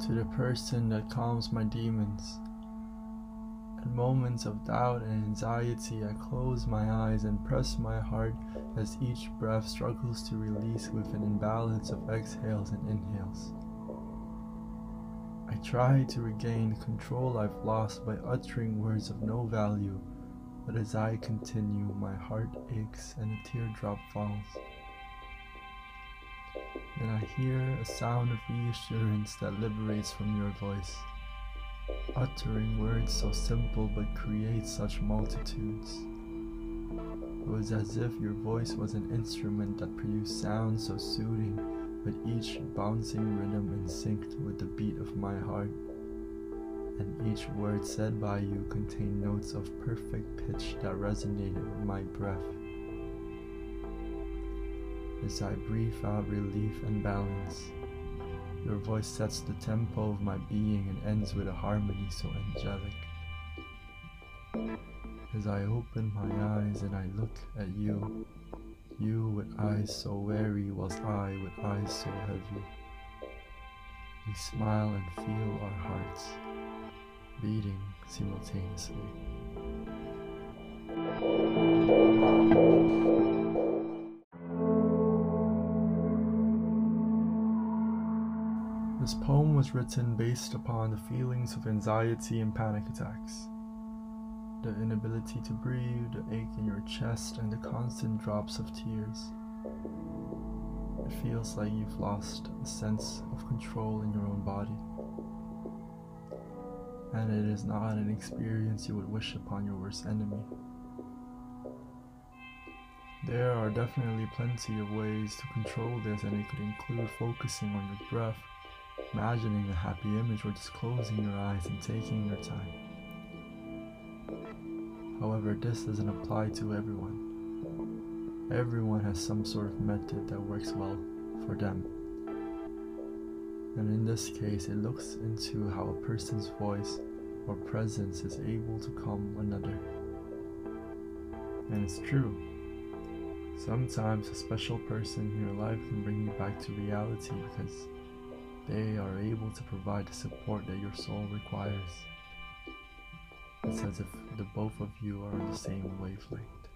to the person that calms my demons. At moments of doubt and anxiety, I close my eyes and press my heart as each breath struggles to release with an imbalance of exhales and inhales. I try to regain control I've lost by uttering words of no value, but as I continue, my heart aches and a teardrop falls. Then I hear a sound of reassurance that liberates from your voice, uttering words so simple but create such multitudes. It was as if your voice was an instrument that produced sounds so soothing, with each bouncing rhythm in sync with the beat of my heart. And each word said by you contained notes of perfect pitch that resonated with my breath as I breathe out relief and balance. Your voice sets the tempo of my being and ends with a harmony so angelic. As I open my eyes and I look at you, you with eyes so weary, whilst I with eyes so heavy. We smile and feel our hearts beating simultaneously. This poem was written based upon the feelings of anxiety and panic attacks. The inability to breathe, the ache in your chest, and the constant drops of tears. It feels like you've lost a sense of control in your own body. And it is not an experience you would wish upon your worst enemy. There are definitely plenty of ways to control this, and it could include focusing on your breath imagining a happy image or just closing your eyes and taking your time. However, this doesn't apply to everyone. Everyone has some sort of method that works well for them. And in this case, it looks into how a person's voice or presence is able to calm another. And it's true. Sometimes a special person in your life can bring you back to reality because they are able to provide the support that your soul requires. It's as if the both of you are on the same wavelength.